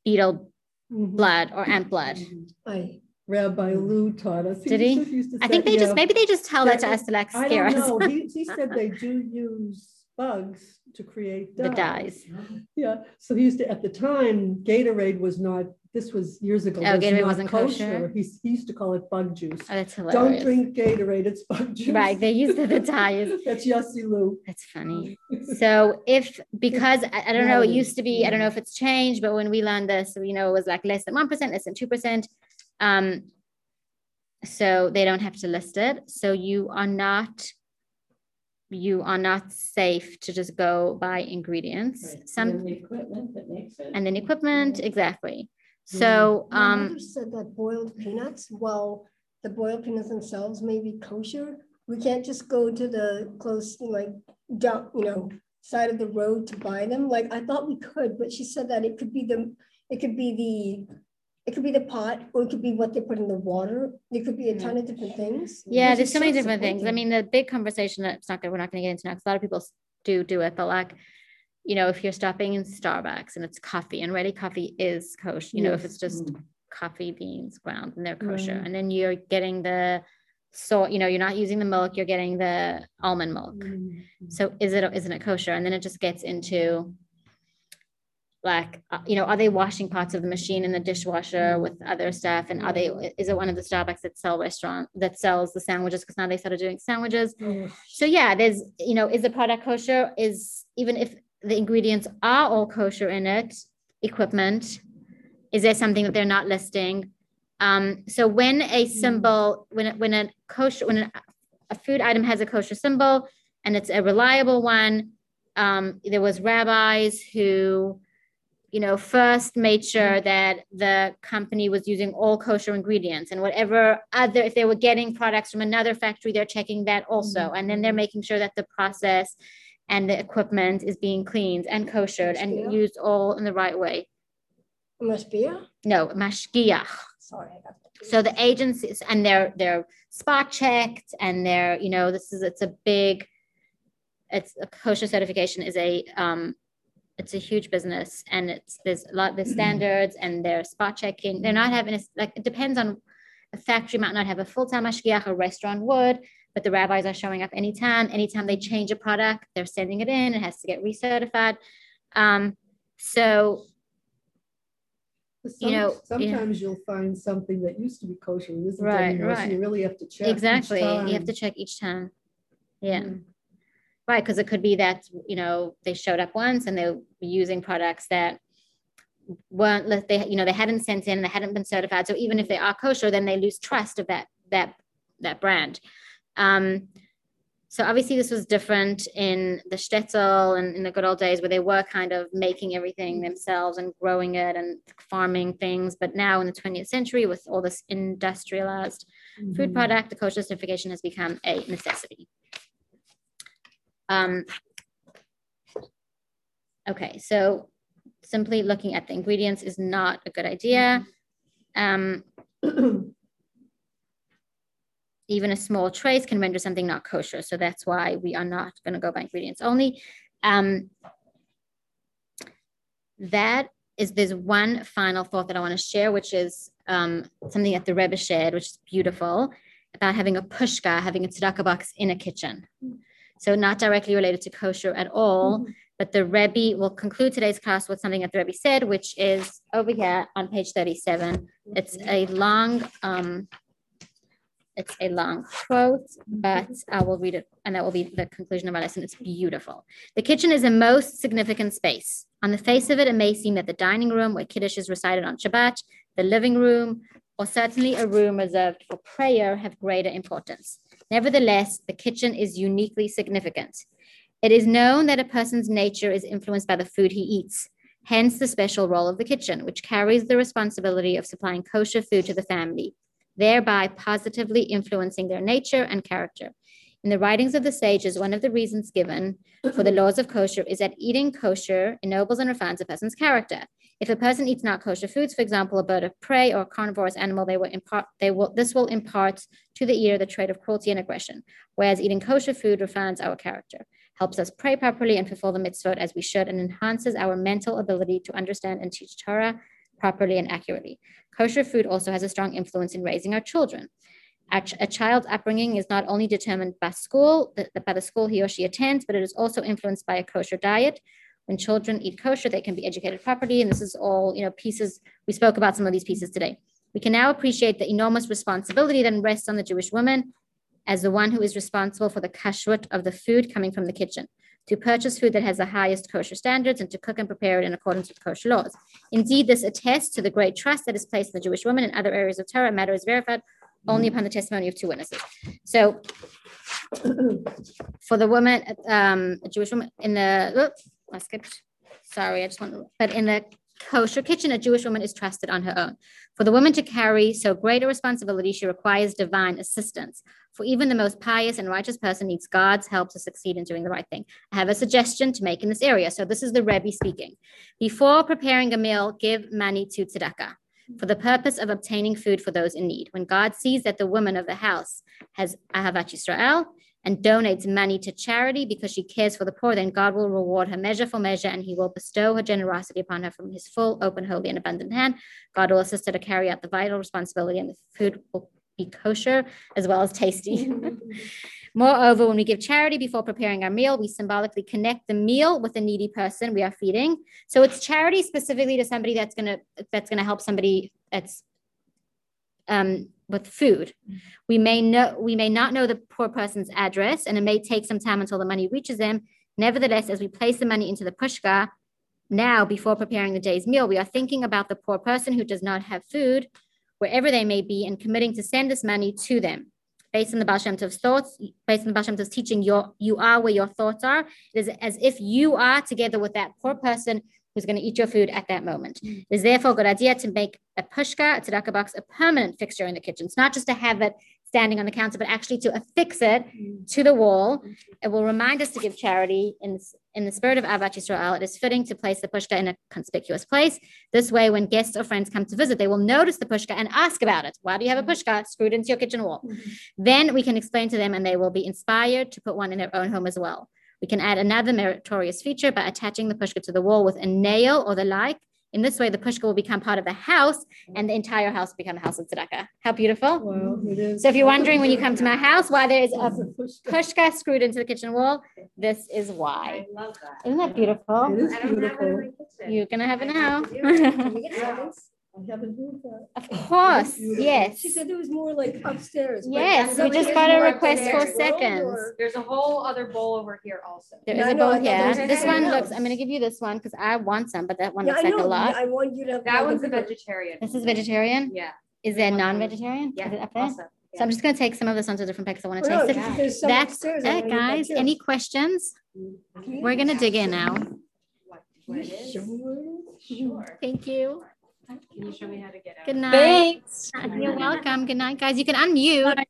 beetle Mhm. blood or ant blood. I, Rabbi hmm. Lou taught us. Did he? used to I say- think they yeah. just maybe they just tell that to us to like I scare don't us. know. He, he said they do use bugs to create The dyes. dyes. Yeah, so he used to, at the time, Gatorade was not, this was years ago. Oh, was Gatorade wasn't kosher? He, he used to call it bug juice. Oh, that's hilarious. Don't drink Gatorade, it's bug juice. Right, they used the, the dyes. That's Yossi Lou. That's funny. So if because I, I don't know, it used to be, I don't know if it's changed, but when we learned this, you know, it was like less than one percent, less than two percent. Um, so they don't have to list it. So you are not you are not safe to just go buy ingredients. Right. And Some then the equipment that makes it. and then equipment, Yeah. exactly. So my um mother said that boiled peanuts, while the boiled peanuts themselves may be kosher, we can't just go to the close, like, dump, you know, side of the road to buy them. Like, I thought we could, but she said that it could be the, it could be the, it could be the pot, or it could be what they put in the water. There could be a ton of mm. different things. Yeah, there's so many different things. I mean, the big conversation that's not good, we're not gonna get into now, because a lot of people do do it, but like, you know, if you're stopping in Starbucks and it's coffee and ready coffee is kosher, you know, if it's just mm. coffee beans ground and they're kosher, Right. and then you're getting the so, you know, you're not using the milk, you're getting the almond milk. Mm. So is it, isn't it kosher? And then it just gets into like, uh, you know, are they washing parts of the machine in the dishwasher with other stuff? And are they, is it one of the Starbucks that sell restaurant, that sells the sandwiches? Because now they started doing sandwiches. Oh, So yeah, there's, you know, is the product kosher? Is, even if the ingredients are all kosher in it, equipment, is there something that they're not listing? Um, so when a symbol, when, when a kosher, when a, a food item has a kosher symbol and it's a reliable one, um, there was rabbis who, you know, first made sure mm-hmm. that the company was using all kosher ingredients and whatever other, if they were getting products from another factory, they're checking that also. Mm-hmm. And then they're making sure that the process and the equipment is being cleaned and mm-hmm. koshered Yeah. and used all in the right way. Must? No, mashgiach. Sorry. I got. So the agencies and they're they're spot checked and they're you know this is it's a big it's a kosher certification is a um it's a huge business and it's there's a lot there's standards and they're spot checking they're not having a, like it depends on a factory might not have a full-time mashgiach a restaurant would but the rabbis are showing up anytime anytime they change a product they're sending it in it has to get recertified um so Some- know, yeah. Sometimes you'll find something that used to be kosher and isn't Right, anymore, so you really have to check. Exactly. You have to check each time. Yeah. Mm. Right. Because it could be that, you know, they showed up once and they were using products that weren't, they, you know, they hadn't sent in, they hadn't been certified. So even if they are kosher, then they lose trust of that, that, that brand. Um, so obviously this was different in the shtetl and in the good old days where they were kind of making everything themselves and growing it and farming things. But now in the 20th century with all this industrialized food Mhm. product, the kosher certification has become a necessity. Um, okay, so simply looking at the ingredients is not a good idea. Um, even a small trace can render something not kosher. So that's why we are not going to go by ingredients only. Um, that is there's one final thought that I want to share, which is um, something that the Rebbe shared, which is beautiful, about having a pushka, having a tzedakah box in a kitchen. So not directly related to kosher at all, Mm-hmm. but the Rebbe will conclude today's class with something that the Rebbe said, which is over here on page 37. It's a long, um, it's a long quote, but I will read it, and that will be the conclusion of our lesson. It's beautiful. The kitchen is a most significant space. On the face of it, it may seem that the dining room where Kiddush is recited on Shabbat, the living room, or certainly a room reserved for prayer have greater importance. Nevertheless, the kitchen is uniquely significant. It is known that a person's nature is influenced by the food he eats, hence the special role of the kitchen, which carries the responsibility of supplying kosher food to the family, thereby positively influencing their nature and character. In the writings of the sages, one of the reasons given for the laws of kosher is that eating kosher ennobles and refines a person's character. If a person eats not kosher foods, for example, a bird of prey or a carnivorous animal, they will impart they will this will impart to the eater the trait of cruelty and aggression. Whereas eating kosher food refines our character, helps us pray properly and fulfill the mitzvot as we should, and enhances our mental ability to understand and teach Torah properly and accurately. Kosher food also has a strong influence in raising our children. A, ch- a child's upbringing is not only determined by school, th- by the school he or she attends, but it is also influenced by a kosher diet. When children eat kosher, they can be educated properly. And this is all, you know, pieces, we spoke about some of these pieces today. We can now appreciate the enormous responsibility that rests on the Jewish woman as the one who is responsible for the kashrut of the food coming from the kitchen, to purchase food that has the highest kosher standards and to cook and prepare it in accordance with kosher laws. Indeed, this attests to the great trust that is placed in the Jewish woman in other areas of Torah. Matter is verified only upon the testimony of two witnesses. So for the woman, um, a Jewish woman in the, oops, I skipped. Sorry, I just want but in the kosher kitchen, a Jewish woman is trusted on her own. For the woman to carry so great a responsibility, she requires divine assistance. For even the most pious and righteous person needs God's help to succeed in doing the right thing. I have a suggestion to make in this area. So this is the Rebbe speaking. Before preparing a meal, give money to tzedakah for the purpose of obtaining food for those in need. When God sees that the woman of the house has Ahavat Yisrael and donates money to charity because she cares for the poor, then God will reward her measure for measure and he will bestow her generosity upon her from his full, open, holy, and abundant hand. God will assist her to carry out the vital responsibility and the food will be kosher as well as tasty. Moreover, when we give charity before preparing our meal, we symbolically connect the meal with the needy person we are feeding. So it's charity specifically to somebody that's gonna that's gonna help somebody that's um, with food. We may know we may not know the poor person's address, and it may take some time until the money reaches them. Nevertheless, as we place the money into the pushka, now before preparing the day's meal, we are thinking about the poor person who does not have food, wherever they may be, and committing to send this money to them based on the Baal Shem Tov's thoughts, based on the Baal Shem Tov's teaching, your, you are where your thoughts are. It is as if you are together with that poor person who's going to eat your food at that moment. It is therefore a good idea to make a pushka, a tzedakah box, a permanent fixture in the kitchen. It's not just to have it standing on the counter, but actually to affix it mm-hmm. to the wall. Mm-hmm. It will remind us to give charity in, in the spirit of Ahavat Yisrael. It is fitting to place the pushka in a conspicuous place. This way, when guests or friends come to visit, they will notice the pushka and ask about it. Why do you have a mm-hmm. pushka screwed into your kitchen wall? Then we can explain to them and they will be inspired to put one in their own home as well. We can add another meritorious feature by attaching the pushka to the wall with a nail or the like. In this way, the pushka will become part of the house and the entire house will become a house of tzedakah. How beautiful. Wow, it is. So if you're wondering when you come to my house why there is a pushka. pushka screwed into the kitchen wall, this is why. love that. Isn't that beautiful? It is beautiful. You're gonna have it now. Can we get seconds? I haven't heard that. Of course, Beautiful. yes. She said there was more like upstairs. but Yes, we over just here. got a More request for upstairs. seconds. Or- There's a whole other bowl over here also. There is Yeah, is I a know, bowl I thought there here. was This something one looks. I'm gonna give you this one because I want some, but that one Yeah, looks I like a know. lot. I want you to have. That one's a vegetarian. This is vegetarian. Yeah. Is there One more. non-vegetarian? Is Yeah. it up there? Also. So I'm just gonna take some of this onto a different plate because I want Oh, to no, taste if it. That's upstairs, it, that guys. Any questions? We're gonna dig in now. What, what it is? Sure. Sure. Thank you. Can you show me how to get out? Good night. Thanks. You're welcome. Good night, guys. You can unmute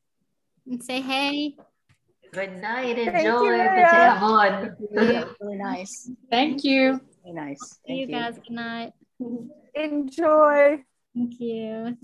and say hey. Good night, enjoy you, the Maria. Tehavon. Really nice. Thank you. Very nice. See you you. guys. Good night. Enjoy. Thank you.